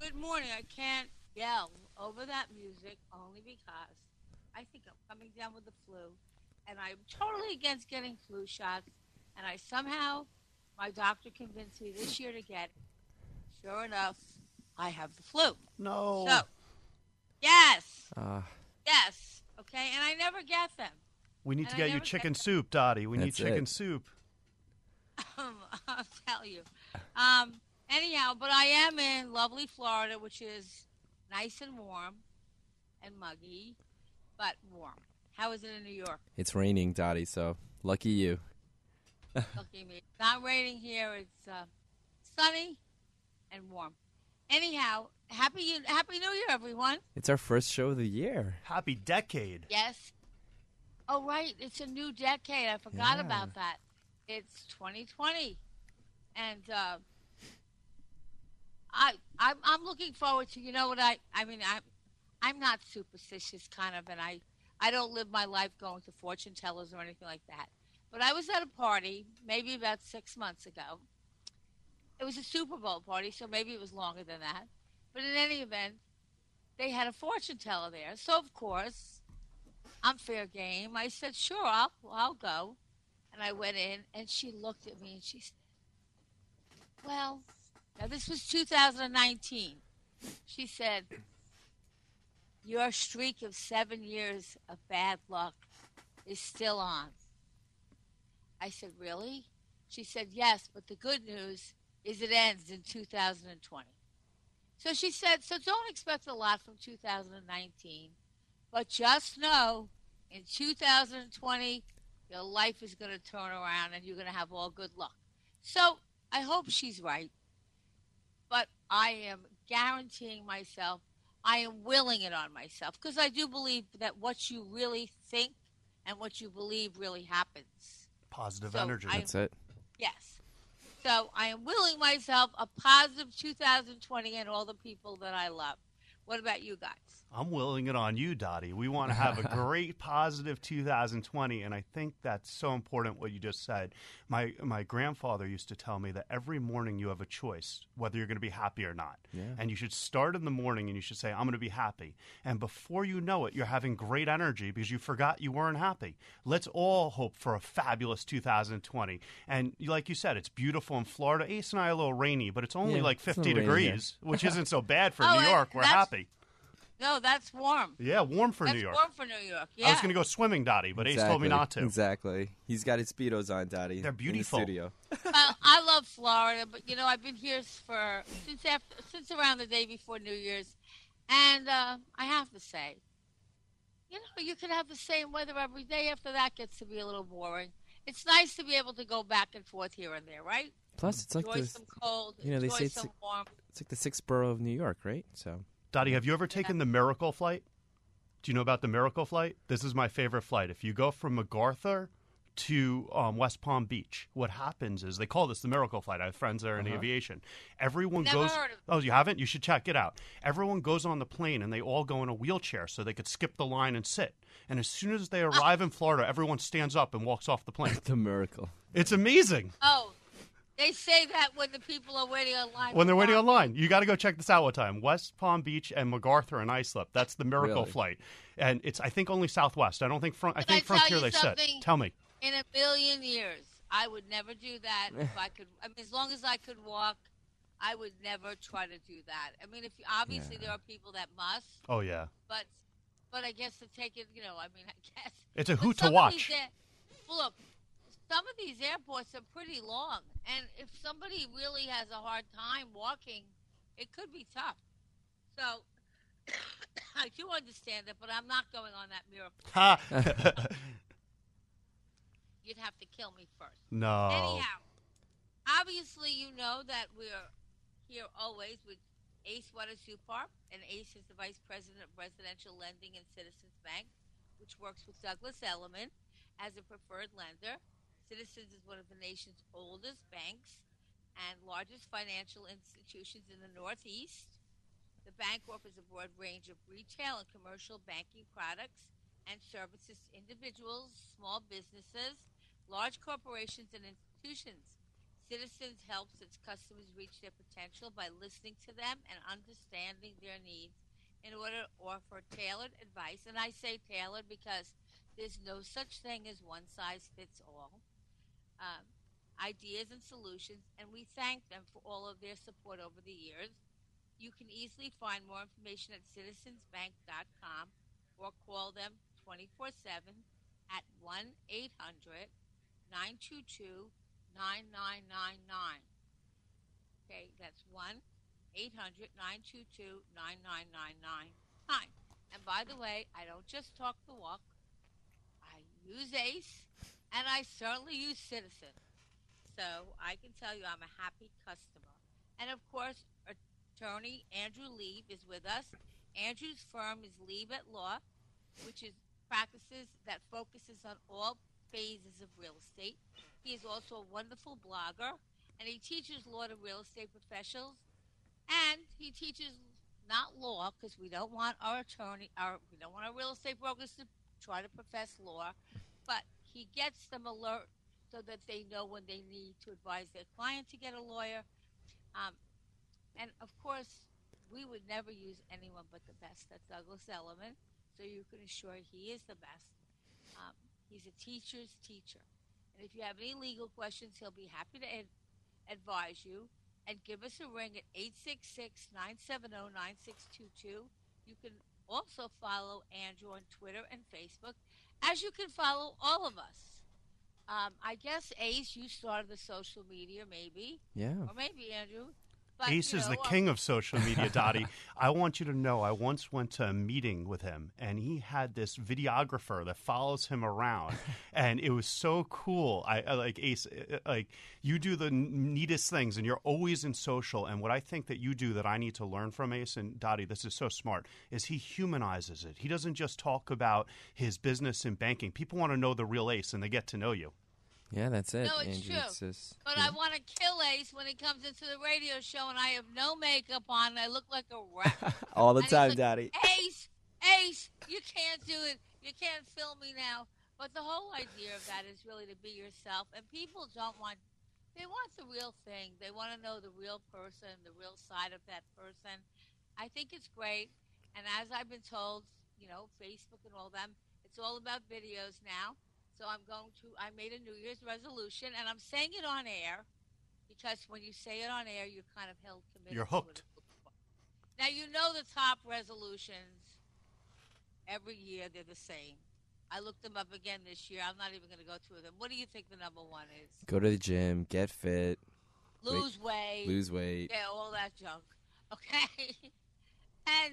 Good morning. I can't yell over that music only because I think I'm coming down with the flu, and I'm totally against getting flu shots. And I somehow, my doctor convinced me this year to get. it. Sure enough, I have the flu. No. So, yes, Uh, yes, okay, and I never get them. We need to and I get you chicken get- soup, Dottie. We need chicken it. soup. Um, I'll tell you. Um, anyhow, but I am in lovely Florida, which is nice and warm and muggy, but warm. How is it in New York? It's raining, Dottie, so lucky you. Lucky me. It's not raining here. It's uh, sunny and warm. Anyhow, happy Happy New Year, everyone. It's our first show of the year. Happy decade. Yes. Oh, right. It's a new decade. I forgot Yeah. about that. It's 2020, and uh, I I'm, I'm looking forward to. You know what I I mean I'm I'm not superstitious kind of, and I I don't live my life going to fortune tellers or anything like that. But I was at a party maybe about six months ago. It was a Super Bowl party, so maybe it was longer than that. But in any event, they had a fortune teller there. So of course, I'm fair game. I said, sure, I'll, I'll go. And I went in, and she looked at me and she said, well, now this was 2019. She said, your streak of seven years of bad luck is still on. I said, really? She said, yes, but the good news is it ends in 2020. So she said, so don't expect a lot from 2019, but just know in 2020, your life is going to turn around and you're going to have all good luck. So I hope she's right, but I am guaranteeing myself, I am willing it on myself because I do believe that what you really think and what you believe really happens. Positive So energy. I- That's it. Yes. So I am willing myself a positive 2020 and all the people that I love. What about you guys? I'm willing it on you, Dottie. We want to have a great, positive 2020, and I think that's so important. What you just said. My my grandfather used to tell me that every morning you have a choice whether you're going to be happy or not, Yeah. and you should start in the morning and you should say, "I'm going to be happy," and before you know it, you're having great energy because you forgot you weren't happy. Let's all hope for a fabulous 2020, and like you said, it's beautiful in Florida. Ace and I are a little rainy, but it's only Yeah, like 50 little rainy here. degrees, which isn't so bad for Oh, New York. We're that's- happy. No, that's warm. Yeah, warm for that's New York. warm for New York. Yeah. I was going to go swimming, Dottie, but Ace told me not to. Exactly. He's got his speedos on, Dottie. They're in the beautiful. studio. well, I love Florida, but you know I've been here for since after since around the day before New Year's, and uh, I have to say, you know, you can have the same weather every day. After that gets to be a little boring. It's nice to be able to go back and forth here and there, right? Plus, it's like enjoy the some cold, you know, they say it's some like- warm. it's like the sixth borough of New York, right? So Dottie, have you ever taken the Miracle flight? Do you know about the Miracle flight? This is my favorite flight. If you go from MacArthur to um, West Palm Beach, what happens is they call this the Miracle flight. I have friends there in aviation. Everyone Never goes. heard of. Oh, you haven't? You should check it out. Everyone goes on the plane and they all go in a wheelchair so they could skip the line and sit. And as soon as they arrive in Florida, everyone stands up and walks off the plane. the miracle. It's amazing. Oh, They say that when the people are waiting online. when they're waiting parking. online. You got to go check this out one time. West Palm Beach and MacArthur and Islip. That's the Miracle Really? flight, and it's I think only Southwest. I don't think front. I Can I think tell Frontier they said. Tell me. In a billion years, I would never do that if I could. I mean, as long as I could walk, I would never try to do that. I mean, if you, obviously there are people that must, Oh yeah, but but I guess to take it, you know, I mean, I guess it's a But hoot to watch. these air- look, some of these airports are pretty long, and if somebody really has a hard time walking, it could be tough. So I do understand it, but I'm not going on that miracle. Ha. You'd have to kill me first. no. Anyhow, obviously you know that we're here always with Ace Supar, and Ace is the Vice President of Residential Lending and Citizens Bank, which works with Douglas Elliman as a preferred lender. Citizens is one of the nation's oldest banks and largest financial institutions in the Northeast. The bank offers a broad range of retail and commercial banking products and services to individuals, small businesses, large corporations, and institutions. Citizens helps its customers reach their potential by listening to them and understanding their needs in order to offer tailored advice. And I say tailored because there's no such thing as one size fits all. Um, ideas and solutions, and we thank them for all of their support over the years. You can easily find more information at citizensbank.com or call them 24 7 at 1 800 922 9999. Okay, that's 1 800 922 9999. Hi. And by the way, I don't just talk the walk, I use ACE, and I certainly use Citizen. So I can tell you I'm a happy customer. And of course, attorney Andrew Lieb is with us. Andrew's firm is Lieb at Law, which is practices that focuses on all phases of real estate. He is also a wonderful blogger, and he teaches law to real estate professionals. And he teaches not law because we don't want our attorney, our we don't want our real estate brokers to try to profess law, he gets them alert so that they know when they need to advise their client to get a lawyer. Um, and of course, we would never use anyone but the best. That's Douglas Elliman, so you can assure he is the best. Um, he's a teacher's teacher, and if you have any legal questions, he'll be happy to ad- advise you. And give us a ring at 866 970 9622. You can also follow Andrew on Twitter and Facebook, as you can follow all of us. Um, I guess Ace, you started the social media, maybe, Yeah. or maybe Andrew. But, Ace you is the um, king of social media, Dottie. I want you to know I once went to a meeting with him, and he had this videographer that follows him around, and it was so cool. I, I like Ace, uh, like you do the neatest things, and you're always in social. And what I think that you do that I need to learn from Ace and Dottie, this is so smart, is he humanizes it. He doesn't just talk about his business and banking. People want to know the real Ace, and they get to know you. Yeah, that's it. No, it's Andrew. true. It's just, But yeah. I want to kill Ace when he comes into the radio show, and I have no makeup on. And I look like a rat. all the And time, like, Daddy. Ace, Ace, you can't do it. You can't film me now. But the whole idea of that is really to be yourself. And people don't want, they want the real thing. They want to know the real person, the real side of that person. I think it's great. And as I've been told, you know, Facebook and all them, it's all about videos now. So I'm going to, I made a New Year's resolution, and I'm saying it on air because when you say it on air, you're kind of held committed. You're to hooked. Now you know the top resolutions every year they're the same. I looked them up again this year. I'm not even going to go through them. What do you think the number one is? Go to the gym, get fit, Wait, Lose weight. lose weight. Yeah, all that junk. Okay. and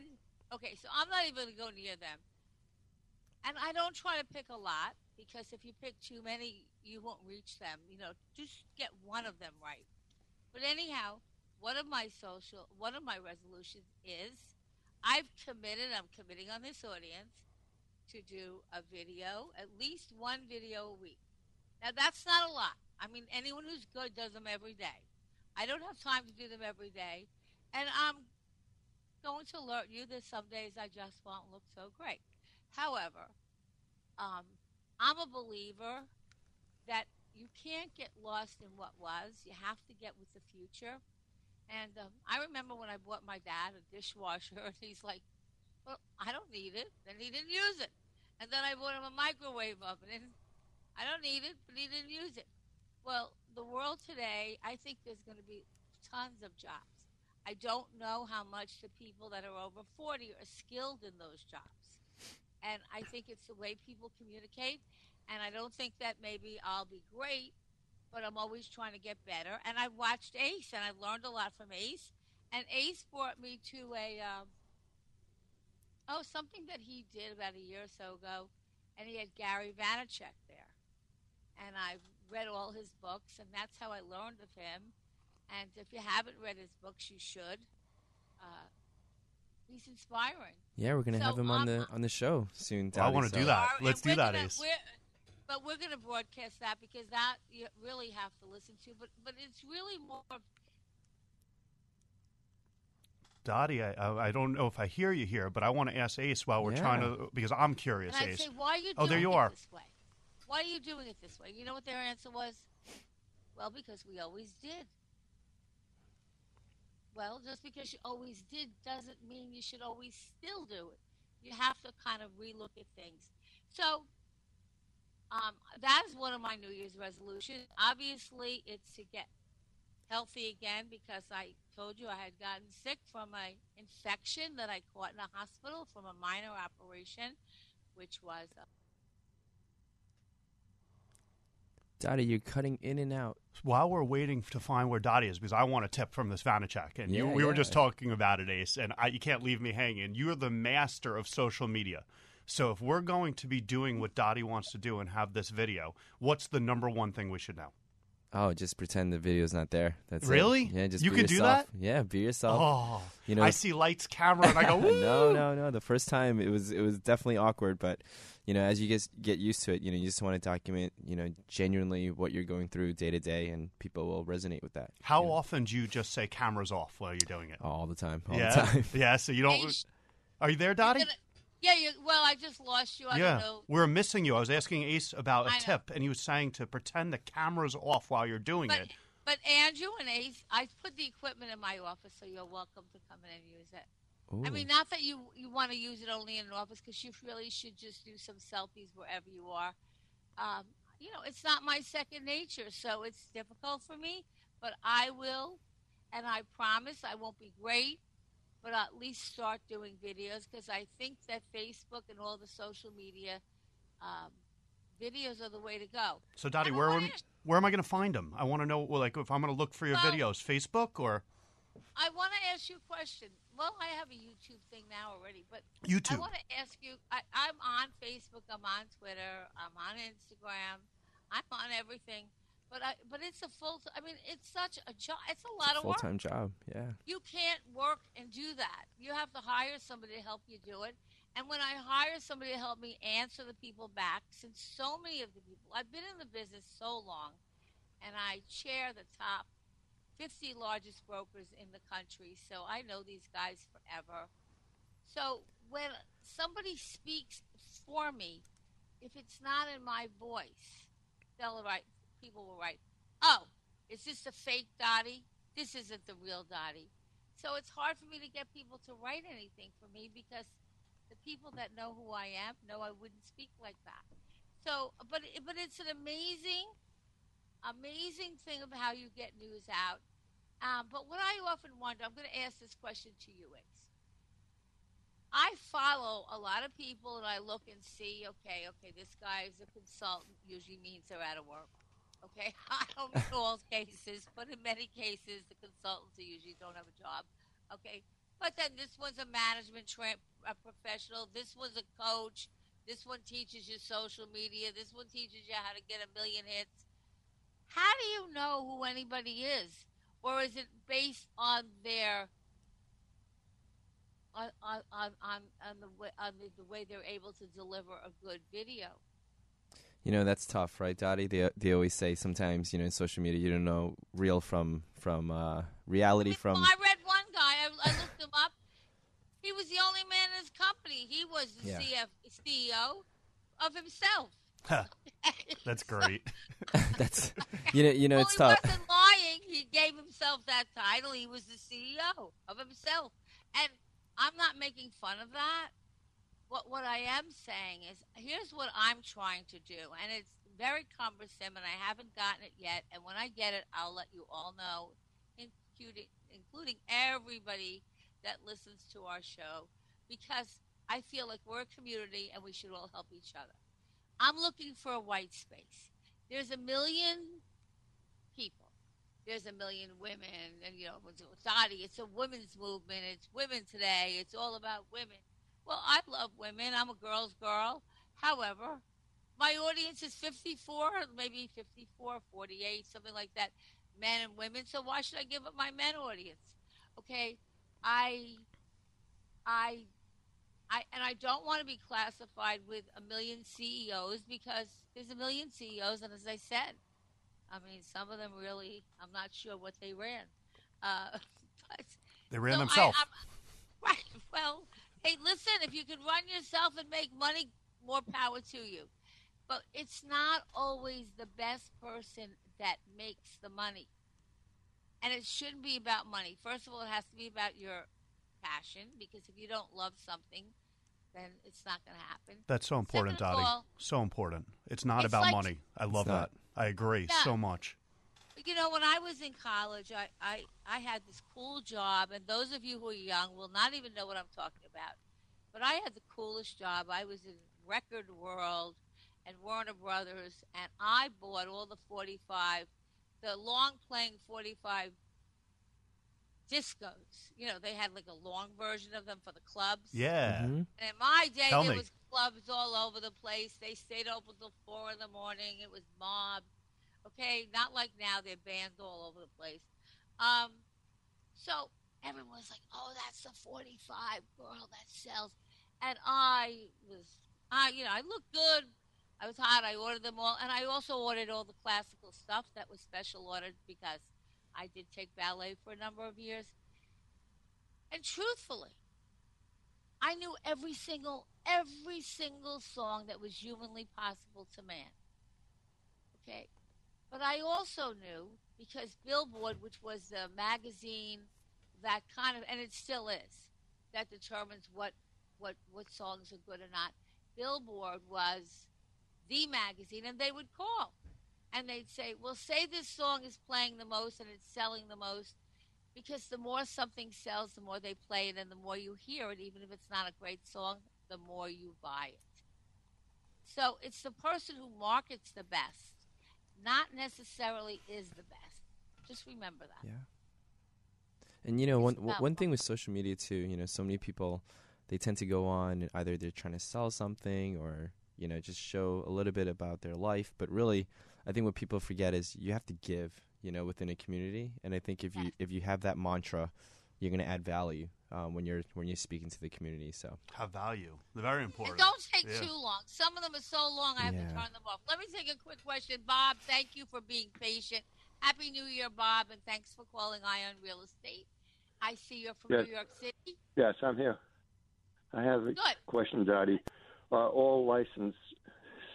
okay, so I'm not even going to go near them. And I don't try to pick a lot because if you pick too many, you won't reach them. You know, just get one of them right. But anyhow, one of my social, one of my resolutions is I've committed, I'm committing on this audience to do a video, at least one video a week. Now, that's not a lot. I mean, anyone who's good does them every day. I don't have time to do them every day. And I'm going to alert you that some days I just won't look so great. However, um, I'm a believer that you can't get lost in what was. You have to get with the future. And um, I remember when I bought my dad a dishwasher, and he's like, "Well, I don't need it," and he didn't use it. And then I bought him a microwave oven, and I don't need it, but he didn't use it. Well, the world today, I think there's going to be tons of jobs. I don't know how much the people that are over 40 are skilled in those jobs. And I think it's the way people communicate. And I don't think that maybe I'll be great, but I'm always trying to get better. And I've watched Ace, and I've learned a lot from Ace. And Ace brought me to a, um, oh, something that he did about a year or so ago. And he had Gary Vaynerchuk there. And I've read all his books, and that's how I learned of him. And if you haven't read his books, you should. Uh, he's inspiring. Yeah, we're gonna So, have him on um, the on the show soon. Well, I Dottie, wanna so- do that. Are- Let's and do we're that, gonna- Ace. we're- But we're going to broadcast that because that you really have to listen to. But but it's really more. Dottie, I, I I don't know if I hear you here, but I want to ask Ace while we're Yeah. trying to because I'm curious, And I'd Ace. say, why are you Oh, doing there you it are. this way? Why are you doing it this way? You know what their answer was? Well, because we always did. Well, just because you always did doesn't mean you should always still do it. You have to kind of relook at things. So, um, that is one of my New Year's resolutions. Obviously, it's to get healthy again because I told you I had gotten sick from a infection that I caught in a hospital from a minor operation, which was Dottie, you're cutting in and out. While we're waiting to find where Dottie is, because I want a tip from this Vanacek, and you, Yeah, we were just talking about it, Ace, and I, you can't leave me hanging. You're the master of social media. So if we're going to be doing what Dottie wants to do and have this video, what's the number one thing we should know? Oh, just pretend the video's not there. That's it. Really? Yeah, just You be could do yourself. that? Yeah, be yourself. Oh, you know, I see lights, camera, and I go, Woo! no, no, no. The first time it was it was definitely awkward, but you know, as you get get used to it, you know, you just want to document, you know, genuinely what you're going through day to day, and people will resonate with that. How you know, often do you just say cameras off while you're doing it? all the time, all yeah, the time. yeah. So you don't. Are you there, you're Dottie? gonna- yeah, you, well, I just lost you. I yeah, don't know. we're missing you. I was asking Ace about a tip, and he was saying to pretend the camera's off while you're doing But, it. but Andrew and Ace, I put the equipment in my office, so you're welcome to come in and use it. I mean, not that you you want to use it only in an office, because you really should just do some selfies wherever you are. Um, you know, it's not my second nature, so it's difficult for me. But I will, and I promise I won't be great, but at least start doing videos because I think that Facebook and all the social media um, videos are the way to go. So, Dottie, where am, where am I going to find them? I want to know, well, like, if I'm going to look for your Well- videos, Facebook or I want to ask you a question. Well, I have a YouTube thing now already, but YouTube. I want to ask you. I, I'm on Facebook. I'm on Twitter. I'm on Instagram. I'm on everything. But I. But it's a full. I mean, it's such a job. It's a lot of Full time job. Yeah. You can't work and do that. You have to hire somebody to help you do it. And when I hire somebody to help me answer the people back, since so many of the people, I've been in the business so long, and I chair the top 50 largest brokers in the country, so I know these guys forever. So when somebody speaks for me, if it's not in my voice, they'll write, people will write, oh, is this a fake Dottie? This isn't the real Dottie. So it's hard for me to get people to write anything for me because the people that know who I am know I wouldn't speak like that. So, but but it's an amazing, amazing thing of how you get news out. Um, but what I often wonder, I'm going to ask this question to you, Ace. I follow a lot of people and I look and see, okay, okay, this guy is a consultant, usually means they're out of work. Okay, I don't mean all cases, but in many cases, the consultants usually don't have a job. Okay, but then this one's a management tra- a professional. This one's a coach. This one teaches you social media. This one teaches you how to get a million hits. How do you know who anybody is, or is it based on their on on on on, on the way on the, the way they're able to deliver a good video? You know that's tough, right, Dottie? They they always say sometimes, you know, in social media, you don't know real from from uh, reality Well, from. I read one guy. I, I looked him up. He was the only man in his company. He was the Yeah. CF, CEO of himself. That's great. That's you know you know well, it's he tough. wasn't lying. He gave himself that title. He was the CEO of himself, and I'm not making fun of that. What what I am saying is, here's what I'm trying to do, and it's very cumbersome, and I haven't gotten it yet. And when I get it, I'll let you all know, including including everybody that listens to our show, because I feel like we're a community and we should all help each other. I'm looking for a white space. There's a million people. There's a million women, and you know, Dottie. It's a women's movement. It's women today. It's all about women. Well, I love women. I'm a girl's girl. However, my audience is 54, maybe 54, 48, something like that, men and women. So why should I give up my men audience? Okay, I, I, I, and I don't want to be classified with a million CEOs because there's a million CEOs, and as I said, I mean, some of them really, I'm not sure what they ran. Uh, but, They ran so themselves. I, right. Well, hey, listen, if you can run yourself and make money, more power to you. But it's not always the best person that makes the money. And it shouldn't be about money. First of all, it has to be about your passion because if you don't love something, then it's not going to happen. That's so important, Second Dottie. all- so important. It's not It's about like- money. I love not. that. I agree Yeah. so much. You know, when I was in college, I, I, I had this cool job, and those of you who are young will not even know what I'm talking about. But I had the coolest job. I was in Record World and Warner Brothers, and I bought all the 45, the long playing 45 discos. You know, they had like a long version of them for the clubs. Yeah. Mhm. And in my day, Tell there me. was clubs all over the place. They stayed open till four in the morning. It was mob. Okay, not like now. They're banned all over the place. Um, so everyone was like, "Oh, that's the 45 girl that sells," and I was, I, you know, I looked good. I was hot. I ordered them all, and I also ordered all the classical stuff that was special ordered because I did take ballet for a number of years. And truthfully, I knew every single every single song that was humanly possible to man. Okay. But I also knew because Billboard, which was the magazine that kind of and it still is, that determines what what what songs are good or not. Billboard was the magazine and they would call and they'd say, Well say this song is playing the most and it's selling the most because the more something sells, the more they play it, and the more you hear it, even if it's not a great song, the more you buy it. So it's the person who markets the best, not necessarily is the best. Just remember that. Yeah. And you know, one one thing with social media too, you know, so many people they tend to go on and either they're trying to sell something or you know just show a little bit about their life, but really, I think what people forget is you have to give, you know, within a community. And I think if you if you have that mantra, you're going to add value um, when you're when you're speaking to the community. So Have value. They're very important. And important. don't take Yeah. too long. Some of them are so long, I have Yeah. to turn them off. Let me take a quick question. Bob, thank you for being patient. Happy New Year, Bob, and thanks for calling Eye on Real Estate. I see you're from Yes. New York City. Yes, I'm here. I have a Good. question, Dottie. Are all licensed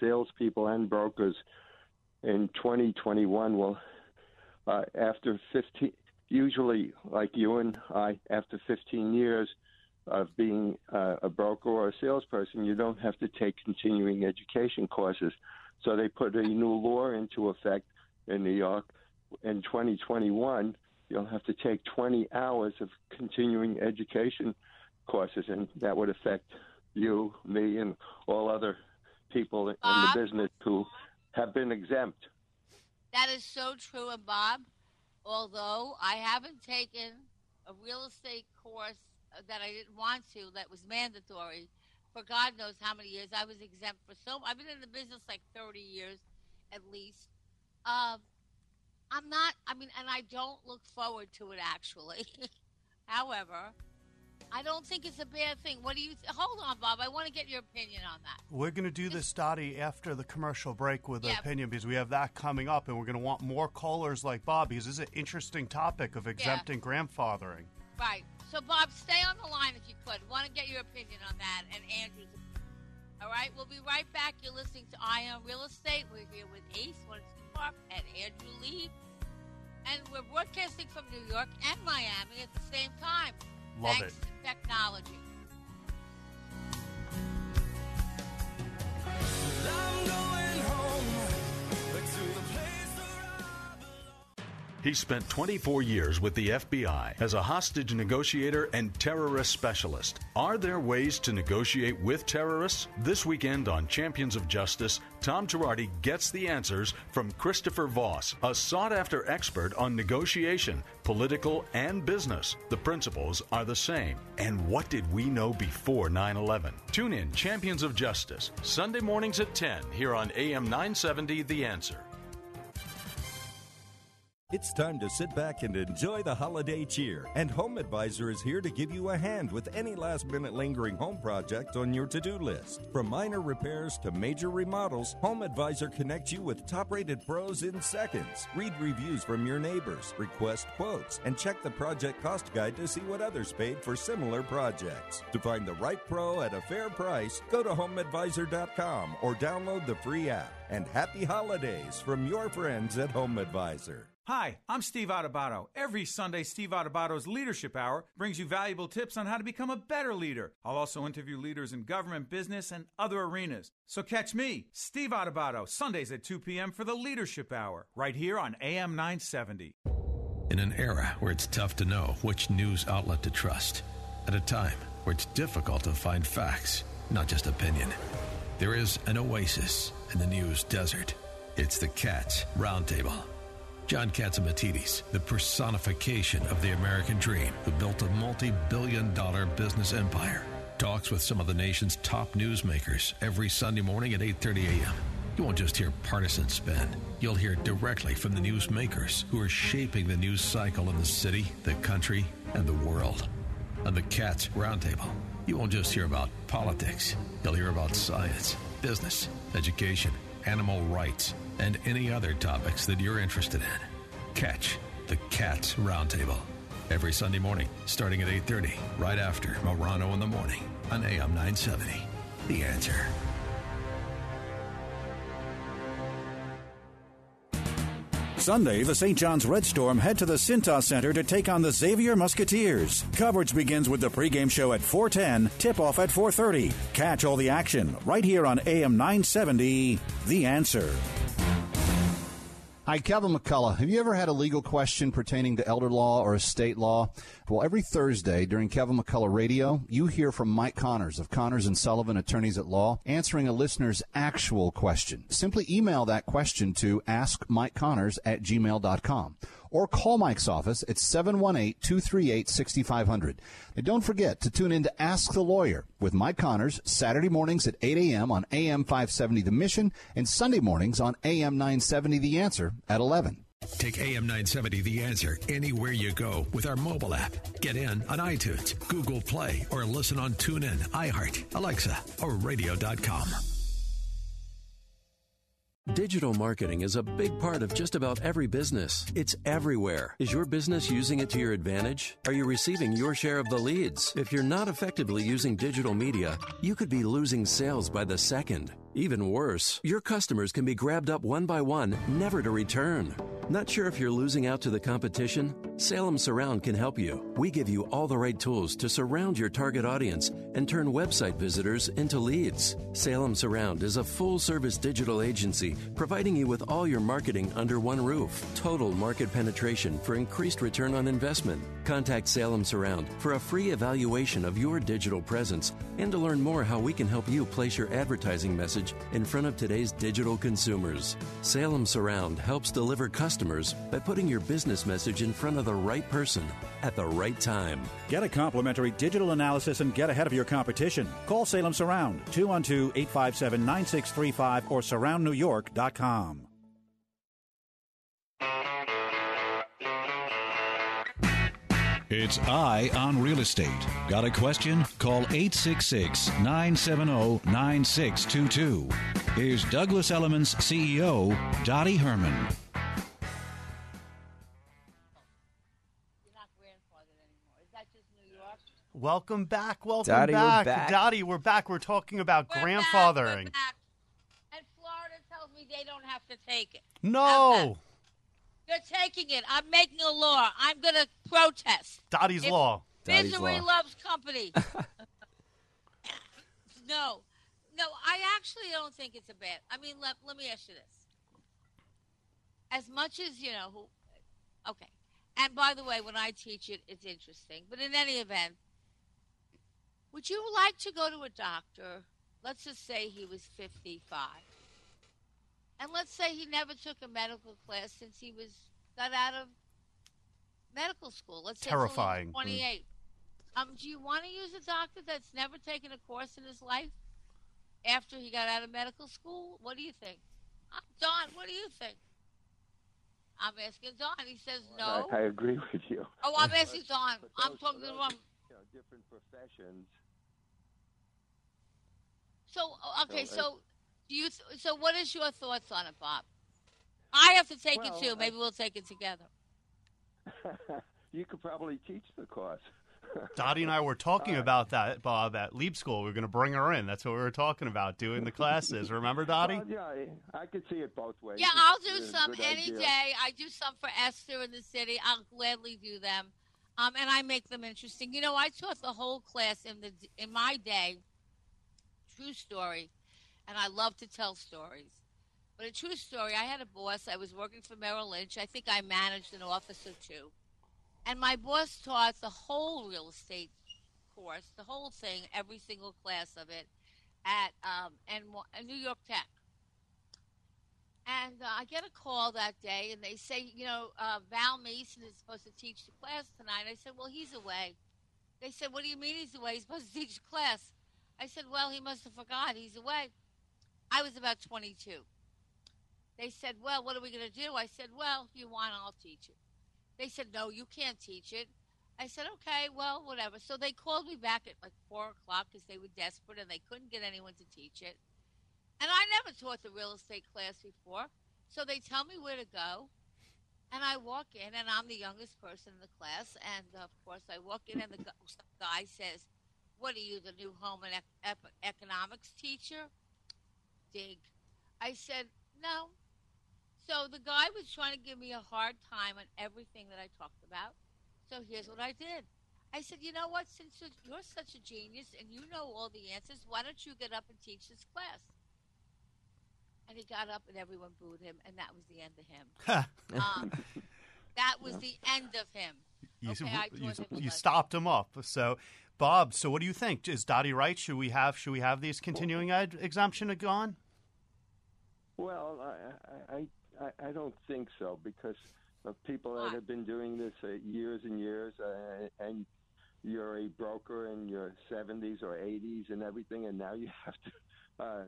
salespeople and brokers in 2021 will, uh, after 15, usually like you and I, after 15 years of being uh, a broker or a salesperson, you don't have to take continuing education courses. So they put a new law into effect in New York in 2021. You'll have to take 20 hours of continuing education courses, and that would affect you, me, and all other people in Bob? the business who have been exempt. That is so true. And Bob, although I haven't taken a real estate course that I didn't want to, that was mandatory for God knows how many years, I was exempt for so. I've been in the business like thirty years, at least. Um, I'm not. I mean, and I don't look forward to it actually. However, I don't think it's a bad thing. What do you? Th- Hold on, Bob. I want to get your opinion on that. We're going to do this, Dottie, after the commercial break with Yeah. opinion because we have that coming up, and we're going to want more callers like Bob because this is an interesting topic of exempting grandfathering. Right. So, Bob, stay on the line if you could. Want to get your opinion on that and Andrew's. All right, we'll be right back. You're listening to Eye on Real Estate. We're here with Ace Park and Andrew Lee. And we're broadcasting from New York and Miami at the same time. Love thanks it. Technology. He spent 24 years with the FBI as a hostage negotiator and terrorist specialist. Are there ways to negotiate with terrorists? This weekend on Champions of Justice, Tom Girardi gets the answers from Christopher Voss, a sought after expert on negotiation, political, and business. The principles are the same. And what did we know before 9 11? Tune in Champions of Justice, Sunday mornings at 10 here on AM 970 The Answer. It's time to sit back and enjoy the holiday cheer. And Home Advisor is here to give you a hand with any last minute lingering home project on your to do list. From minor repairs to major remodels, Home Advisor connects you with top rated pros in seconds. Read reviews from your neighbors, request quotes, and check the project cost guide to see what others paid for similar projects. To find the right pro at a fair price, go to homeadvisor.com or download the free app. And happy holidays from your friends at Home Advisor. Hi, I'm Steve Adubato. Every Sunday, Steve Adubato's Leadership Hour brings you valuable tips on how to become a better leader. I'll also interview leaders in government, business, and other arenas. So catch me, Steve Adubato, Sundays at 2 p.m. for the Leadership Hour, right here on AM 970. In an era where it's tough to know which news outlet to trust, at a time where it's difficult to find facts, not just opinion, there is an oasis in the news desert. It's the Cats Roundtable. John Catsimatidis, the personification of the American dream, who built a multi-billion dollar business empire, talks with some of the nation's top newsmakers every Sunday morning at 8:30 a.m. You won't just hear partisan spin. You'll hear directly from the newsmakers who are shaping the news cycle in the city, the country, and the world. On the Cats Roundtable, you won't just hear about politics. You'll hear about science, business, education, animal rights, and any other topics that you're interested in. Catch the Cats Roundtable every Sunday morning, starting at 8:30, right after Morano in the morning on AM 970. The answer. Sunday, the St. John's Red Storm head to the Cintas Center to take on the Xavier Musketeers. Coverage begins with the pregame show at 410, tip-off at 430. Catch all the action right here on AM 970, The Answer. Hi, Kevin McCullough. Have you ever had a legal question pertaining to elder law or estate law? Well, every Thursday during Kevin McCullough Radio, you hear from Mike Connors of Connors and Sullivan Attorneys at Law answering a listener's actual question. Simply email that question to askmikeconnors at gmail.com or call Mike's office at 718-238-6500. And don't forget to tune in to Ask the Lawyer with Mike Connors Saturday mornings at 8 a.m. on AM 570 The Mission and Sunday mornings on AM 970 The Answer at 11. Take AM 970 The Answer anywhere you go with our mobile app. Get in on iTunes, Google Play, or listen on TuneIn, iHeart, Alexa, or radio.com. Digital marketing is a big part of just about every business. It's everywhere. Is your business using it to your advantage? Are you receiving your share of the leads? If you're not effectively using digital media, you could be losing sales by the second. Even worse, your customers can be grabbed up one by one, never to return. Not sure if you're losing out to the competition? Salem Surround can help you. We give you all the right tools to surround your target audience and turn website visitors into leads. Salem Surround is a full service digital agency providing you with all your marketing under one roof. Total market penetration for increased return on investment. Contact Salem Surround for a free evaluation of your digital presence and to learn more how we can help you place your advertising message in front of today's digital consumers. Salem Surround helps deliver customers by putting your business message in front of the right person at the right time. Get a complimentary digital analysis and get ahead of your competition. Call Salem Surround 212 857 9635 or surroundnewyork.com. It's Eye on Real Estate. Got a question? Call 866 970 9622. Here's Douglas Elliman's CEO, Dottie Herman. Welcome back. Welcome Dottie, we're back. back. Dottie, we're back. We're talking about We're back, we're grandfathering. back. And Florida tells me they don't have to take it. No. You're taking it. I'm making a law. I'm going to protest. Dottie's If law. Dottie's Misery law. loves company. no, no, I actually don't think it's a bad. I mean, let, let me ask you this. As much as, you know, who, okay. And by the way, when I teach it, it's interesting. But in any event, would you like to go to a doctor? Let's just say he was 55. And let's say he never took a medical class since he was got out of medical school. Let's say until he Terrifying. 28. Um, do you want to use a doctor that's never taken a course in his life after he got out of medical school? What do you think? Uh, Don, what do you think? I'm asking Don. He says no. I, I agree with you. oh, I'm asking Don. But I'm those- talking to him. You know, different professions. So okay, So, uh, so do you? Th- so what is your thoughts on it, Bob? I have to take Well, it too. I- Maybe we'll take it together. you could probably teach the course. Dottie and I were talking about that, Bob, at Lieb School. We are going to bring her in. That's what we were talking about, doing the classes. Remember, Dottie? Well, yeah, I, I could see it both ways. Yeah, I'll do a some any idea. day. I do some for Esther in the city. I'll gladly do them, um, and I make them interesting. You know, I taught the whole class in the in my day. True story, and I love to tell stories. But a true story. I had a boss. I was working for Merrill Lynch. I think I managed an office or two, and my boss taught the whole real estate course, the whole thing, every single class of it, at um, and New York Tech. And uh, I get a call that day, and they say, you know, uh, Val Mason is supposed to teach the class tonight. I said, well, he's away. They said, what do you mean he's away? He's supposed to teach the class. I said, well, he must have forgot. He's away. I was about 22. They said, well, what are we going to do? I said, well, you want, I'll teach it. They said, no, you can't teach it. I said, okay, well, whatever. So they called me back at like 4 o'clock because they were desperate and they couldn't get anyone to teach it. And I never taught the real estate class before. So they tell me where to go. And I walk in, and I'm the youngest person in the class. And of course, I walk in, and the guy says, What are you, the new home and economics teacher? Dig. I said, No. So the guy was trying to give me a hard time on everything that I talked about. So here's what I did. I said, You know what? Since you're- you're such a genius and you know all the answers, why don't you get up and teach this class? And he got up and everyone booed him, and that was the end of him. um, that was the end of him. You, Okay, I you, him you stopped him up. So, Bob, so what do you think? Is Dottie right? Should we have should we have these continuing ed exemption gone? Well, I, I, I, I- I don't think so because of people that have been doing this uh, years and years, uh, and you're a broker in your 70s or 80s and everything, and now you have to uh,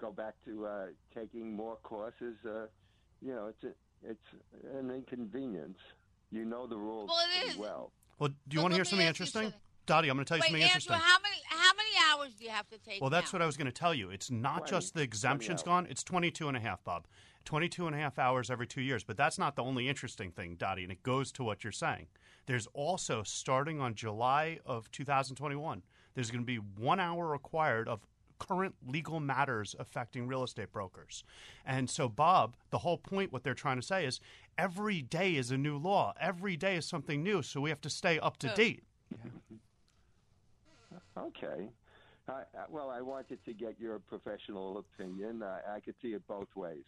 go back to uh, taking more courses. Uh, you know, it's a, it's an inconvenience. You know the rules Well, it pretty well. Well, do you But want to hear something interesting? something. Dottie, I'm going to tell you Wait, something Andrew, interesting. how many how many hours do you have to take? Well, that's now? what I was going to tell you. It's not 20, just the exemption's gone, it's 22 and a half, Bob. 22 and a half hours every two years. But that's not the only interesting thing, Dottie, and it goes to what you're saying. There's also, starting on July of 2021, there's going to be one hour required of current legal matters affecting real estate brokers. And so, Bob, the whole point, what they're trying to say is every day is a new law, every day is something new, so we have to stay up to date. Okay. I, I, well, I wanted to get your professional opinion. I, I could see it both ways.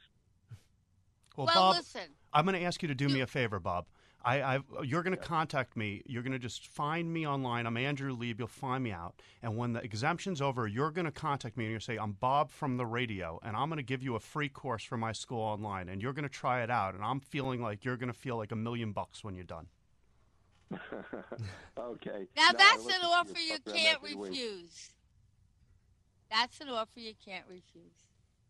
Well, Well, Bob, listen. I'm going to ask you to do me a favor, Bob. I, I, you're going to contact me. You're going to just find me online. I'm Andrew Lieb. You'll find me out. And when the exemption's over, you're going to contact me and you're say, "I'm Bob from the radio, and I'm going to give you a free course for my school online, and you're going to try it out. And I'm feeling like you're going to feel like a million bucks when you're done." okay. Now No, that's an offer you can't every week. refuse. That's an offer you can't refuse.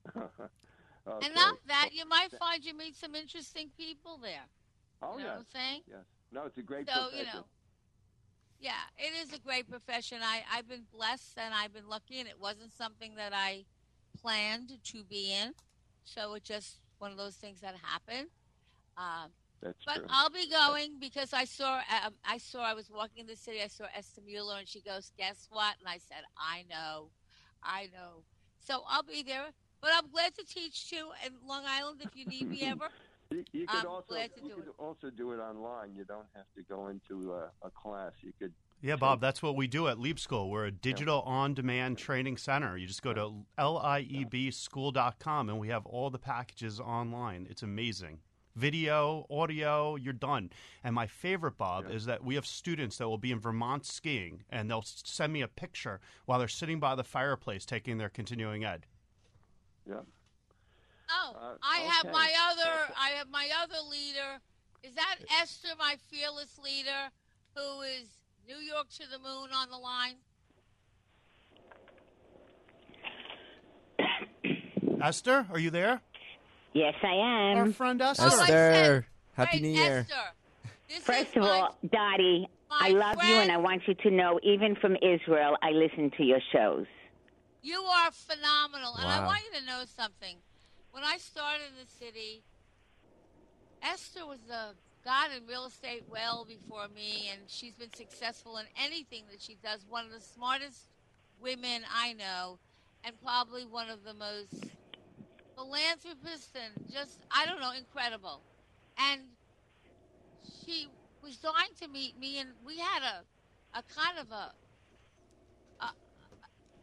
okay. And not that, you might find you meet some interesting people there. Oh, you know yes. what I'm saying? Yes. No, it's a great So, profession. you know, yeah, it is a great profession. I, I've been blessed and I've been lucky, and it wasn't something that I planned to be in. So it's just one of those things that happened. Uh, That's But true. I'll be going because I saw um, I saw I was walking in the city. I saw Esther Mueller, and she goes, "Guess what?" And I said, "I know, I know." So I'll be there. But I'm glad to teach too in Long Island if you need me ever. You, you could I'm also glad to you do could also do it online. You don't have to go into a, a class. You could. Yeah, Bob, that's what we do at Lieb School. We're a digital on demand training center. You just go to liebschool.com and we have all the packages online. It's amazing. Video, audio, you're done. And my favorite, Bob, is that we have students that will be in Vermont skiing and they'll send me a picture while they're sitting by the fireplace taking their continuing ed. Yeah. Oh, Uh, I have my other. I have my other leader. Is that Esther, my fearless leader, who is New York to the moon on the line? Esther, are you there? Yes, I am. Our friend Esther. I said- Esther, Happy Wait, New Year. Esther, First of my- all, Dottie, I my love you, and I want you to know, even from Israel, I listen to your shows. You are phenomenal. And I want you to know something. When I started in the city, Esther was a god in real estate well before me, and she's been successful in anything that she does. One of the smartest women I know, and probably one of the most philanthropists and just, I don't know, incredible. And she was dying to meet me, and we had a, a kind of a, a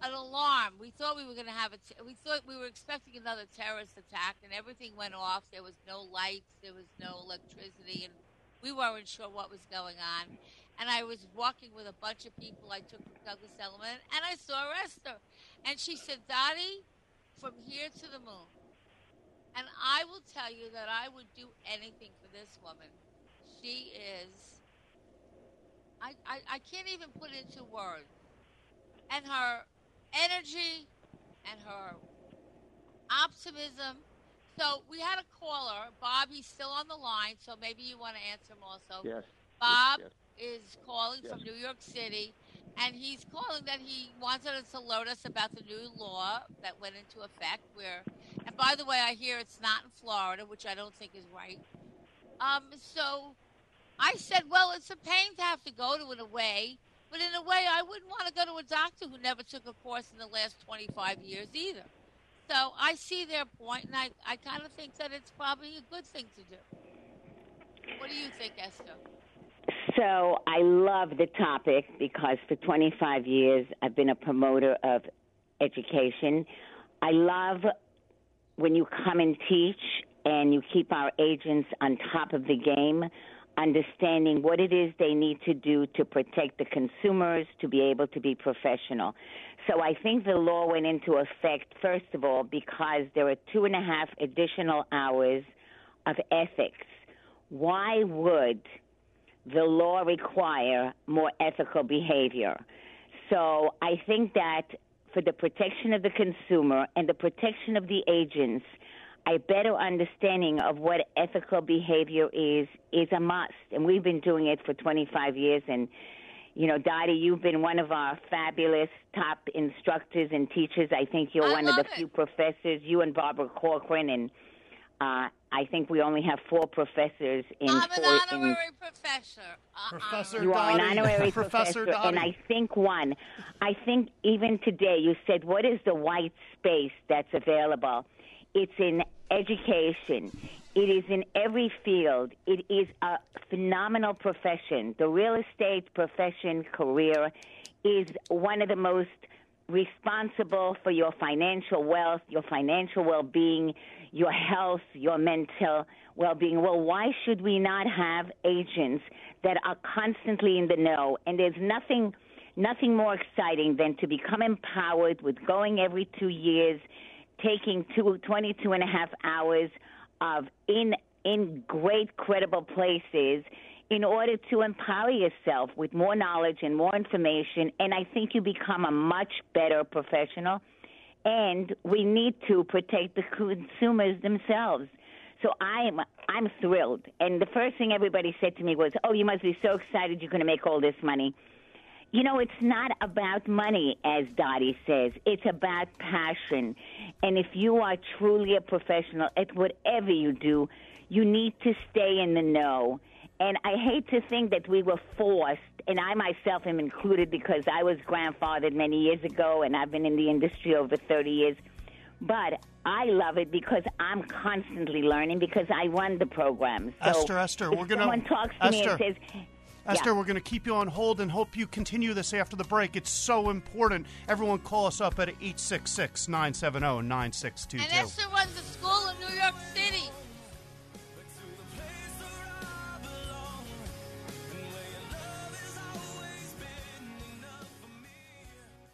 an alarm. We thought we were going to have a. T- we thought we were expecting another terrorist attack, and everything went off. There was no lights, there was no electricity, and we weren't sure what was going on. And I was walking with a bunch of people I took from Douglas Elliman, and I saw Esther, and she said, "Dottie, from here to the moon." And I will tell you that I would do anything for this woman. She is. I, I, I can't even put into words. And her energy and her optimism. So we had a caller, Bob. He's still on the line, so maybe you want to answer him also. Yes. Bob Yes, is calling from New York City, and he's calling that he wanted us to alert us about the new law that went into effect. Where, and by the way, I hear it's not in Florida, which I don't think is right. Um, so I said, well, it's a pain to have to go to in a way, but in a way, I wouldn't want to go to a doctor who never took a course in the last 25 years either. So I see their point, and I, I kind of think that it's probably a good thing to do. What do you think, Esther? So I love the topic because for 25 years I've been a promoter of education. I love when you come and teach and you keep our agents on top of the game, understanding what it is they need to do to protect the consumers, to be able to be professional. So I think the law went into effect, first of all, because there are two and a half additional hours of ethics. Why would the law require more ethical behavior. So I think that for the protection of the consumer and the protection of the agents, a better understanding of what ethical behavior is is a must. And we've been doing it for 25 years. And, you know, Dottie, you've been one of our fabulous top instructors and teachers. I think you're I one of the it. few professors, you and Barbara Corcoran. And uh, I think we only have four professors in I'm an four. in, honorary professor. Uh, Professor you are an honorary Professor professor, and I think one. I think even today you said, "What is the white space that's available?" It's in education. It is in every field. It is a phenomenal profession. The real estate profession career is one of the most responsible for your financial wealth, your financial well-being, your health, your mental well-being. Well, why should we not have agents that are constantly in the know? And there's nothing nothing more exciting than to become empowered with going every 2 years, taking two, 22 and a half hours of in in great credible places in order to empower yourself with more knowledge and more information and I think you become a much better professional and we need to protect the consumers themselves. So I'm I'm thrilled. And the first thing everybody said to me was, "Oh, you must be so excited you're going to make all this money." you know, it's not about money, as Dottie says. It's about passion. And if you are truly a professional at whatever you do, you need to stay in the know. And I hate to think that we were forced, and I myself am included because I was grandfathered many years ago and I've been in the industry over 30 years. But I love it because I'm constantly learning because I run the program. So Esther, Esther, if we're gonna- someone talks to me Esther. and says, Esther, Yeah. we're going to keep you on hold and hope you continue this after the break. It's so important. Everyone call us up at 866 970 And 9622. Esther runs a school in New York City.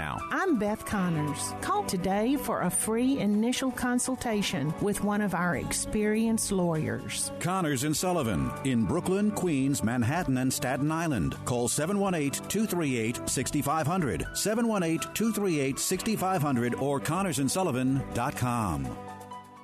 I'm Beth Connors. Call today for a free initial consultation with one of our experienced lawyers. Connors and Sullivan in Brooklyn, Queens, Manhattan, and Staten Island. Call 718 238 6500. 718 238 6500 or ConnorsandSullivan.com.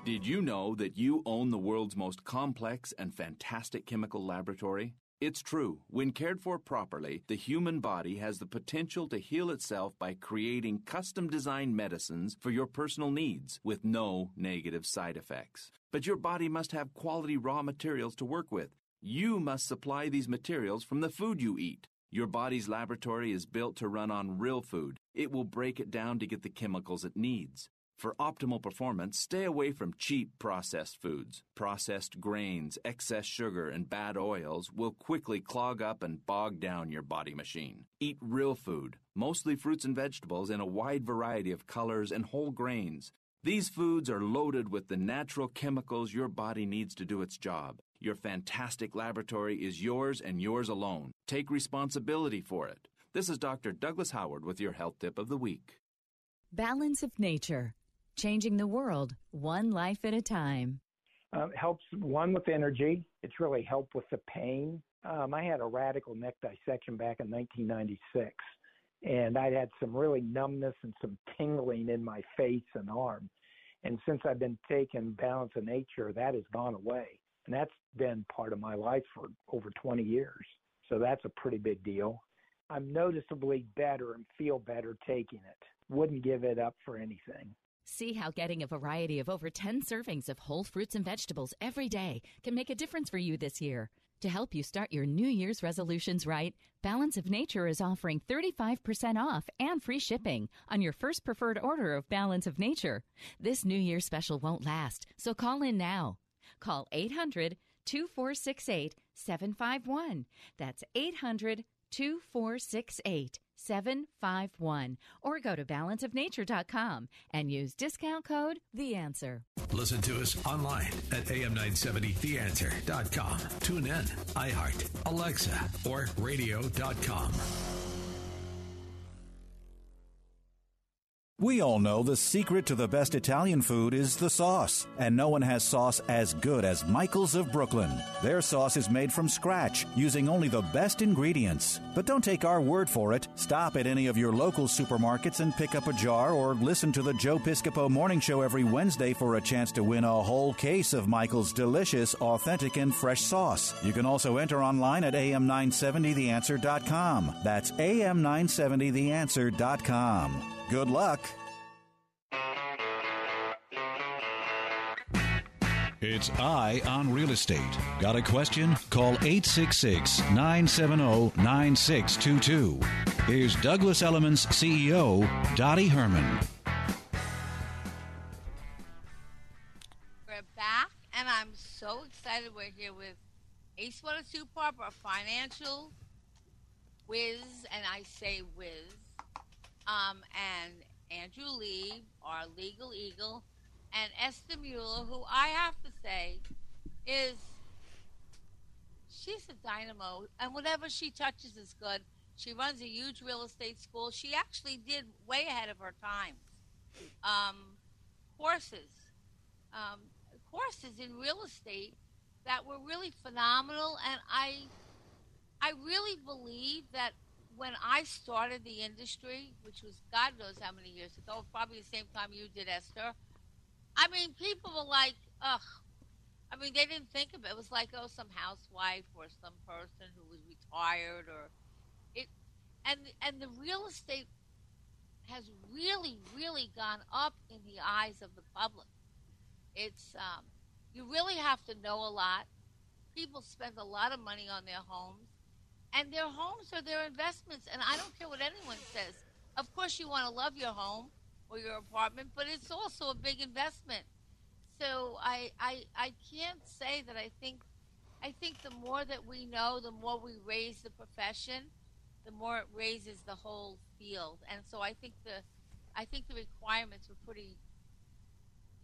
Did you know that you own the world's most complex and fantastic chemical laboratory? It's true. When cared for properly, the human body has the potential to heal itself by creating custom designed medicines for your personal needs with no negative side effects. But your body must have quality raw materials to work with. You must supply these materials from the food you eat. Your body's laboratory is built to run on real food. It will break it down to get the chemicals it needs. For optimal performance, stay away from cheap processed foods. Processed grains, excess sugar, and bad oils will quickly clog up and bog down your body machine. Eat real food, mostly fruits and vegetables in a wide variety of colors and whole grains. These foods are loaded with the natural chemicals your body needs to do its job. Your fantastic laboratory is yours and yours alone. Take responsibility for it. This is Dr. Douglas Howard with your health tip of the week. Balance of Nature, changing the world one life at a time. Um, helps one with energy. It's really helped with the pain. Um, I had a radical neck dissection back in 1996, and I had some really numbness and some tingling in my face and arm. And since I've been taking Balance of Nature, that has gone away, and that's been part of my life for over 20 years. So that's a pretty big deal. I'm noticeably better and feel better taking it. Wouldn't give it up for anything. See how getting a variety of over 10 servings of whole fruits and vegetables every day can make a difference for you this year. To help you start your New Year's resolutions right, Balance of Nature is offering 35% off and free shipping on your first preferred order of Balance of Nature. This New Year special won't last, so call in now. Call 800 2468 751. That's 800 2468 751. Or go to balanceofnature.com and use discount code The Answer. Listen to us online at am970theanswer.com. Tune in, iHeart, Alexa, or radio.com. We all know the secret to the best Italian food is the sauce, and no one has sauce as good as Michael's of Brooklyn. Their sauce is made from scratch, using only the best ingredients. But don't take our word for it. Stop at any of your local supermarkets and pick up a jar or listen to the Joe Piscopo Morning Show every Wednesday for a chance to win a whole case of Michael's delicious, authentic, and fresh sauce. You can also enter online at am970theanswer.com. That's am970theanswer.com. Good luck. It's Eye on Real Estate. Got a question? Call 866 970 9622. Here's Douglas Elliman's CEO, Dottie Herman. We're back, and I'm so excited. We're here with Ace Water Super, a financial whiz, and I say whiz. Um, and Andrew Lee, our legal eagle, and Esther Muller, who I have to say is she's a dynamo, and whatever she touches is good. She runs a huge real estate school. She actually did way ahead of her time. Um, courses, um, courses in real estate that were really phenomenal, and I, I really believe that when I started the industry, which was God knows how many years ago, probably the same time you did, Esther. I mean, people were like, ugh. I mean, they didn't think of it. It was like, oh, some housewife or some person who was retired or it. And and the real estate has really, really gone up in the eyes of the public. It's um, you really have to know a lot. People spend a lot of money on their homes, and their homes are their investments. And I don't care what anyone says. Of course, you want to love your home or your apartment, but it's also a big investment. So I, I, I can't say that I think, I think the more that we know, the more we raise the profession, the more it raises the whole field. And so I think the, I think the requirements were pretty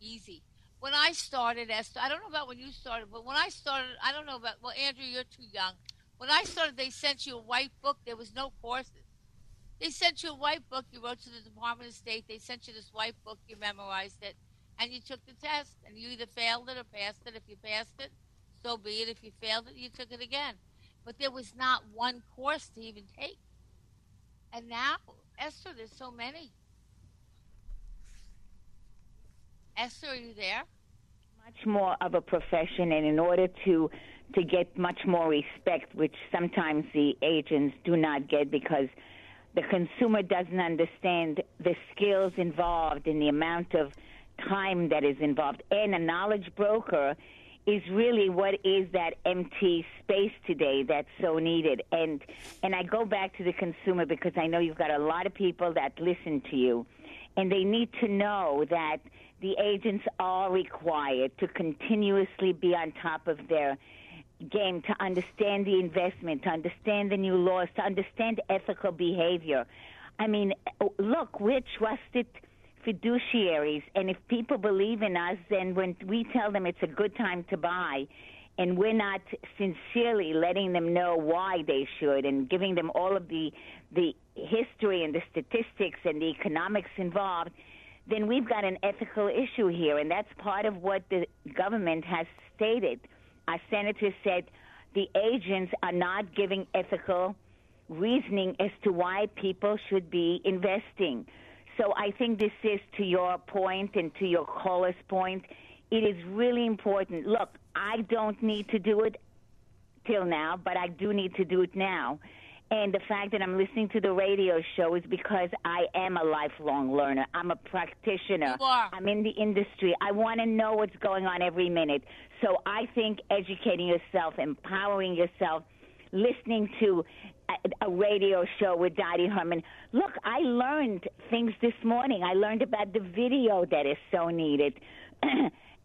easy. When I started, Esther, I don't know about when you started, but when I started, I don't know about. Well, Andrew, you're too young. When I started, they sent you a white book. There was no courses. They sent you a white book. You wrote to the Department of State. They sent you this white book. You memorized it, and you took the test. And you either failed it or passed it. If you passed it, so be it. If you failed it, you took it again. But there was not one course to even take. And now, Esther, there's so many. Esther, are you there? Much more of a profession, and in order to to get much more respect, which sometimes the agents do not get because the consumer doesn't understand the skills involved and the amount of time that is involved. And a knowledge broker is really what is that empty space today that's so needed. And and I go back to the consumer because I know you've got a lot of people that listen to you and they need to know that the agents are required to continuously be on top of their game to understand the investment, to understand the new laws, to understand ethical behavior. I mean, look, we're trusted fiduciaries, and if people believe in us, then when we tell them it's a good time to buy, and we're not sincerely letting them know why they should and giving them all of the the history and the statistics and the economics involved, then we've got an ethical issue here, and that's part of what the government has stated our senator said the agents are not giving ethical reasoning as to why people should be investing. So I think this is to your point and to your caller's point. It is really important. Look, I don't need to do it till now, but I do need to do it now. And the fact that I'm listening to the radio show is because I am a lifelong learner. I'm a practitioner. You are. I'm in the industry. I want to know what's going on every minute. So I think educating yourself, empowering yourself, listening to a, a radio show with Dottie Herman. Look, I learned things this morning. I learned about the video that is so needed.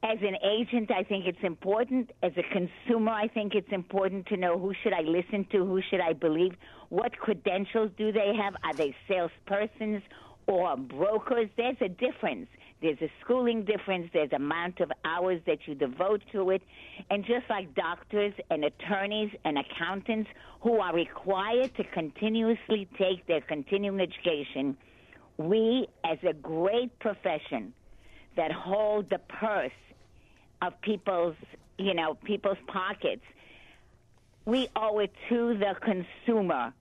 as an agent, I think it's important. As a consumer, I think it's important to know who should I listen to, who should I believe, what credentials do they have? Are they salespersons or brokers? There's a difference. There's a schooling difference. There's amount of hours that you devote to it. And just like doctors and attorneys and accountants who are required to continuously take their continuing education, we, as a great profession that hold the purse of people's, you know, people's pockets, we owe it to the consumer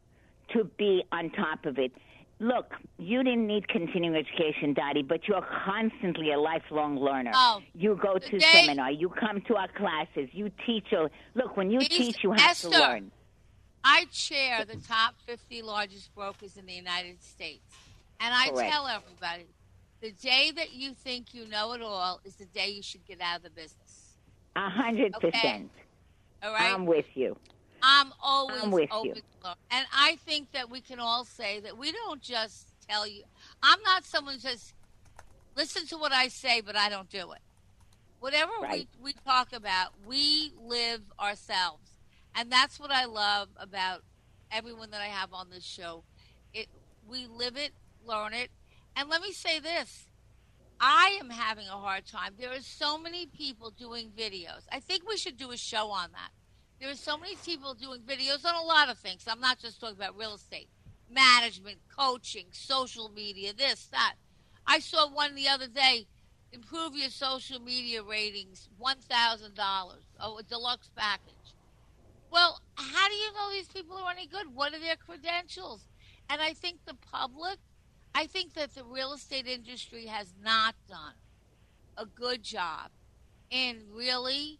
to be on top of it. Look, you didn't need continuing education, Dottie, but you're constantly a lifelong learner. Oh, you go to day- seminar, you come to our classes, you teach. A, look, when you teach, you have Esther, to learn. I chair the top 50 largest brokers in the United States. And I Correct. tell everybody the day that you think you know it all is the day you should get out of the business. A hundred Okay. percent. All right? I'm with you. I'm always I'm with open you. And I think that we can all say that we don't just tell you. I'm not someone who says, listen to what I say, but I don't do it. Whatever Right. we, we talk about, we live ourselves. And that's what I love about everyone that I have on this show. It We live it, learn it, And let me say this I am having a hard time. There are so many people doing videos. I think we should do a show on that. There are so many people doing videos on a lot of things. I'm not just talking about real estate, management, coaching, social media, this, that. I saw one the other day improve your social media ratings, $1,000, oh, a deluxe package. Well, how do you know these people are any good? What are their credentials? And I think the public, I think that the real estate industry has not done a good job in really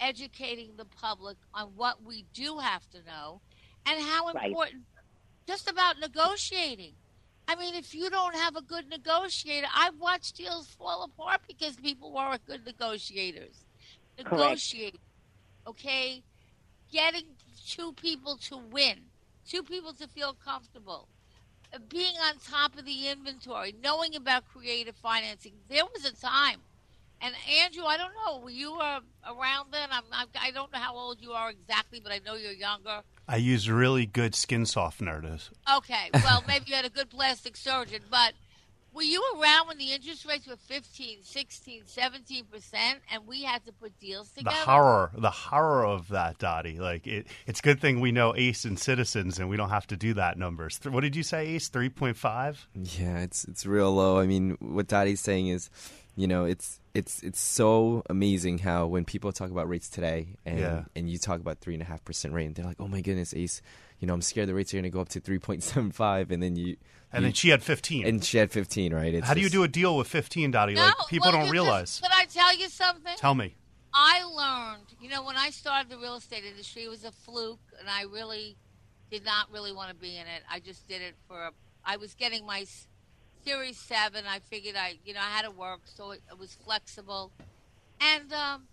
educating the public on what we do have to know and how Right. important just about negotiating. I mean, if you don't have a good negotiator, I've watched deals fall apart because people weren't good negotiators. Negotiate, okay? Getting two people to win, two people to feel comfortable, being on top of the inventory, knowing about creative financing. There was a time, and Andrew, I don't know, were you uh, around then? I'm, I'm, I don't know how old you are exactly, but I know you're younger. I use really good skin softener to Okay, well, maybe you had a good plastic surgeon, but were you around when the interest rates were 15, 16, 17%, and we had to put deals together? the horror the horror of that dottie like it, it's a good thing we know ace and citizens and we don't have to do that numbers what did you say ace 3.5 Yeah, it's it's real low. I mean, what Dottie's saying is, you know, it's it's it's so amazing how when people talk about rates today and Yeah. and you talk about three and a half percent rate, and they're like, oh my goodness, Ace, you know, I'm scared the rates are going to go up to three point seven five, and then you And you- then she had 15. and she had fifteen, right? It's how do you just- do a deal with 15 dottie No, like people well, don't realize Just, can I tell you something? tell me I learned, you know, when I started the real estate industry, it was a fluke, and I really did not really want to be in it. I just did it for. A, I was getting my s- Series Seven. I figured I, you know, I had to work, so it, it was flexible, and um,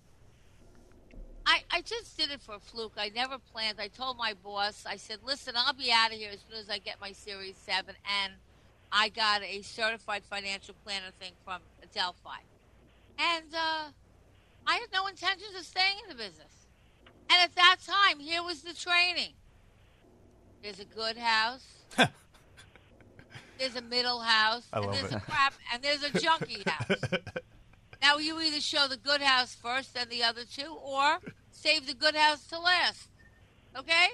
I I just did it for a fluke. I never planned. I told my boss, I said, "Listen, I'll be out of here as soon as I get my Series Seven, and I got a certified financial planner thing from Adelphi, and. uh I had no intentions of staying in the business. And at that time, here was the training. There's a good house. there's a middle house. I and love there's it. a crap and there's a junky house. now you either show the good house first, then the other two, or save the good house to last. Okay?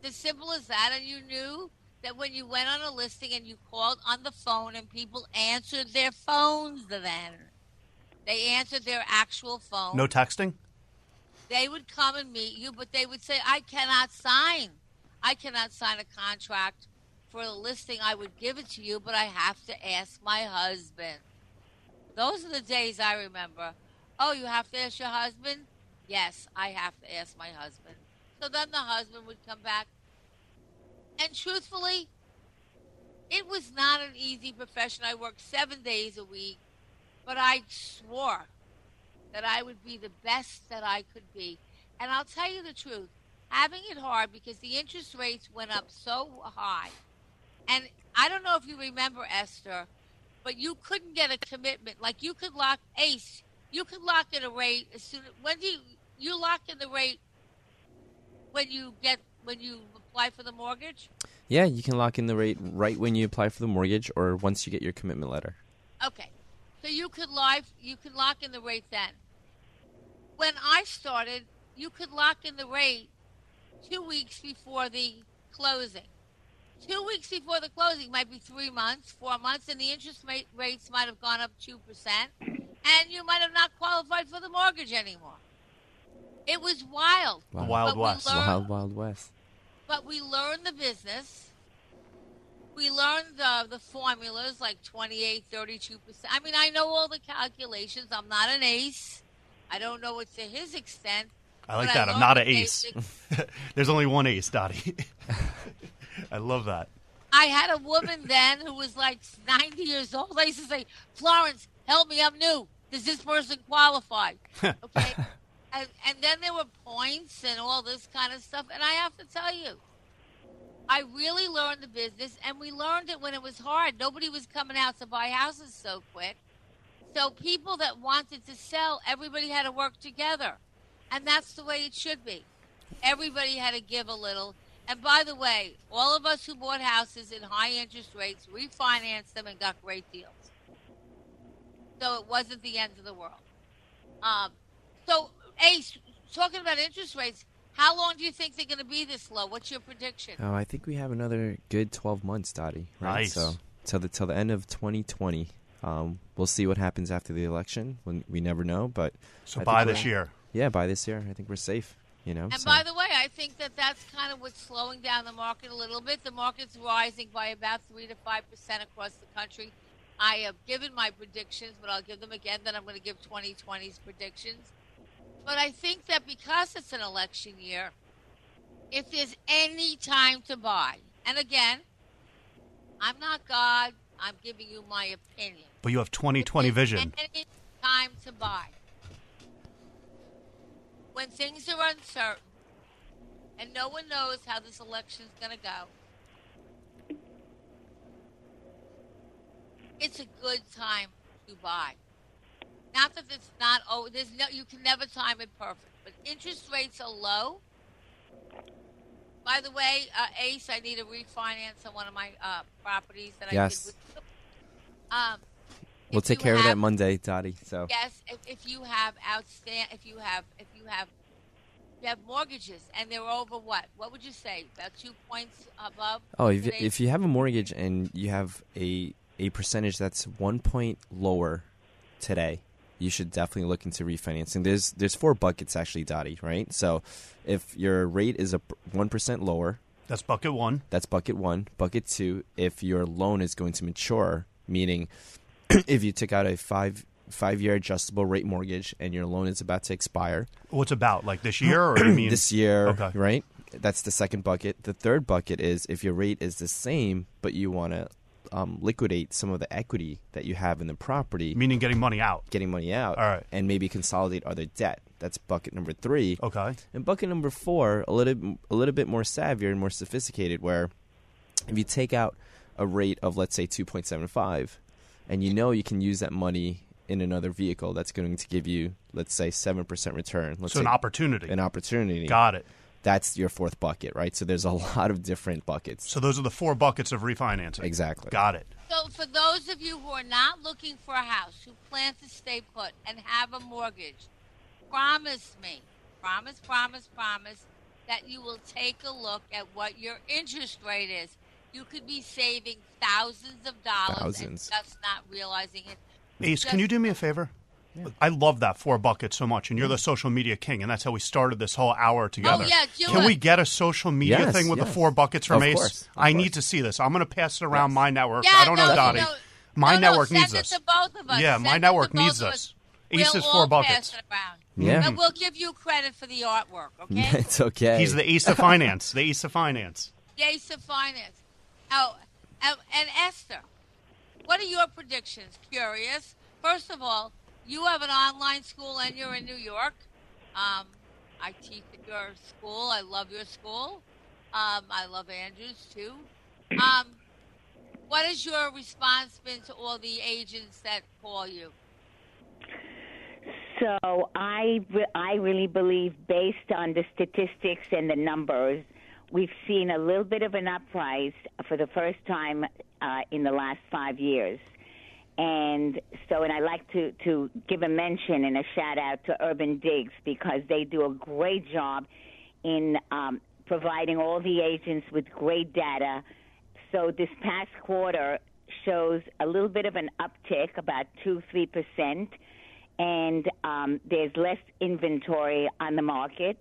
It's as simple as that. And you knew that when you went on a listing and you called on the phone and people answered their phones then. They answered their actual phone. no texting They would come and meet you, but they would say, I cannot sign. I cannot sign a contract for the listing. I would give it to you, but I have to ask my husband. Those are the days I remember. Oh, you have to ask your husband? Yes, I have to ask my husband. So then the husband would come back. And truthfully, it was not an easy profession. I worked seven days a week, but I swore that I would be the best that I could be. And I'll tell you the truth, having it hard because the interest rates went up so high. And I don't know if you remember, Esther, but you couldn't get a commitment. Like you could lock Ace, you could lock in a rate as soon. When do you you lock in the rate when you get when you apply for the mortgage? Yeah, you can lock in the rate right when you apply for the mortgage, or once you get your commitment letter. Okay. So you could live you could lock in the rate then. When I started, you could lock in the rate two weeks before the closing. Two weeks before the closing might be three months, four months, and the interest rate rates might have gone up two percent, and you might have not qualified for the mortgage anymore. It was wild. The Wild But we West. learned- Wild Wild West. but we learned the business. We learned the, the formulas like 28, 32%. I mean, I know all the calculations. I'm not an ace. I don't know it to his extent. I like but that. I'm not an ace. There's only one ace, Dottie. I love that. I had a woman then who was like 90 years old. I used to say, Florence, help me. I'm new. Does this person qualify? Okay. and, and then there were points and all this kind of stuff. And I have to tell you, I really learned the business, and we learned it when it was hard. Nobody was coming out to buy houses so quick. So people that wanted to sell, everybody had to work together. And that's the way it should be. Everybody had to give a little. And by the way, all of us who bought houses in high interest rates refinanced them and got great deals. So it wasn't the end of the world. Um, so, Ace, talking about interest rates, how long do you think they're going to be this low? What's your prediction? Oh, I think we have another good 12 months, Dottie. Right? Nice. So till the till the end of 2020, um, we'll see what happens after the election. When we never know, but So I by this we're- year. Yeah, by this year, I think we're safe. You know. And so- by the way, I think that that's kind of what's slowing down the market a little bit. The market's rising by about three to five percent across the country. I have given my predictions, but I'll give them again. Then I'm going to give 2020's predictions. But I think that because it's an election year, if there's any time to buy, and again, I'm not God. I'm giving you my opinion. But you have 2020 vision. Any time to buy. When things are uncertain and no one knows how this election is going to go, it's a good time to buy. Not that it's not. Oh, there's no. You can never time it perfect, but interest rates are low. By the way, uh, Ace, I need a refinance on one of my uh, properties that I did with. Um, we'll take care of that Monday, Dottie. So Yes, if, if you have outstand, if you have, if you have, you have mortgages and they're over what? What would you say? About two points above. Oh, if, today's- if you have a mortgage and you have a a percentage that's one point lower today, you should definitely look into refinancing. There's there's four buckets actually, Dottie, right? So if your rate is a one percent lower, That's bucket one. that's bucket one. Bucket two, if your loan is going to mature, meaning if you took out a five five year adjustable rate mortgage and your loan is about to expire, What's about like this year, or you mean this year, Okay. right? That's the second bucket. The third bucket is if your rate is the same, but you want to um, liquidate some of the equity that you have in the property, Meaning getting money out. getting money out, All right. and maybe consolidate other debt. That's bucket number three. Okay. And bucket number four, a little a little bit more savvier and more sophisticated, where if you take out a rate of let's say two point seven five, and you know you can use that money in another vehicle that's going to give you let's say seven percent return. Let's So an opportunity. An opportunity. Got it. That's your fourth bucket, right? So there's a lot of different buckets. So those are the four buckets of refinancing. Exactly. Got it. So for those of you who are not looking for a house, who plan to stay put and have a mortgage, promise me, promise, promise, promise that you will take a look at what your interest rate is. You could be saving thousands of dollars thousands. and Thousands. just not realizing it. Ace, can you do me a favor? I love that four buckets so much, and you're the social media king, and that's how we started this whole hour oh, together. yeah, Can it. we get a social media Yes, thing with the four buckets from Of Ace? course, of I course. need to see this. I'm going to pass it around my network. Yeah, I don't know, Dottie. no. My No, no, network send needs it this. to both of us. Yeah, Send my network needs of this. us. Ace's we'll four all buckets. Pass it around. Yeah. And we'll give you credit for the artwork, okay? it's okay. He's the ace of finance. The ace of finance. the ace of finance. Oh, and, and Esther, what are your predictions? Curious. First of all, you have an online school and you're in New York. Um, I teach at your school. I love your school. Um, I love Andrews too. Um, what has your response been to all the agents that call you? So I, I really believe, based on the statistics and the numbers, we've seen a little bit of an uprise for the first time uh, in the last five years. And so, and I like to, to give a mention and a shout out to Urban Digs because they do a great job in um, providing all the agents with great data. So this past quarter shows a little bit of an uptick, about two, three percent and um, there's less inventory on the market.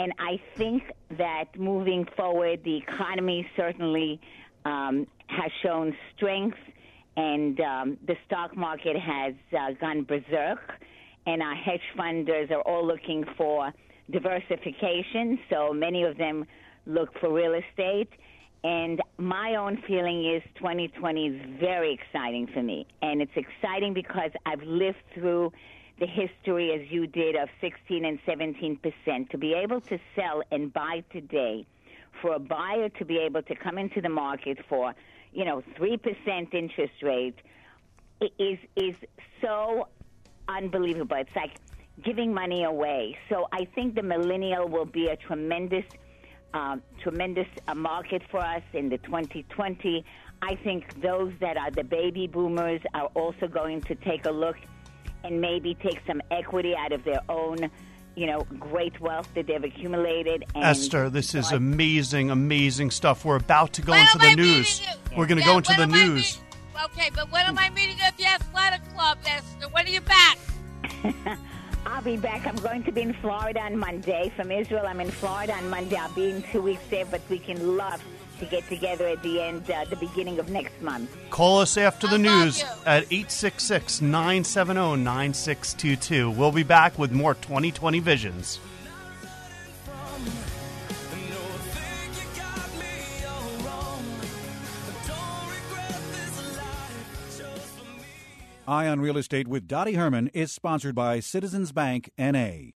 And I think that moving forward, the economy certainly um, has shown strength, and um, the stock market has uh, gone berserk. And our hedge funders are all looking for diversification, so many of them look for real estate. And my own feeling is 2020 is very exciting for me. And it's exciting because I've lived through the history, as you did, of 16 and 17 percent. To be able to sell and buy today, for a buyer to be able to come into the market for, you know, 3 percent interest rate is, is so unbelievable. It's like giving money away. So I think the millennial will be a tremendous um, tremendous uh, market for us in the 2020. I think those that are the baby boomers are also going to take a look and maybe take some equity out of their own, you know, great wealth that they've accumulated. And Esther, this is amazing, amazing stuff. We're about to go When into the I news. We're going to Yeah, go into the news. meeting- Okay, but when am I meeting at the athletic club, Esther? When are you back? I'll be back. I'm going to be in Florida on Monday. From Israel, I'm in Florida on Monday. I'll be in two weeks there, but we can love to get together at the end, uh, the beginning of next month. Call us after the news at 866 970 9622. We'll be back with more 2020 visions. Eye on Real Estate with Dottie Herman is sponsored by Citizens Bank NA.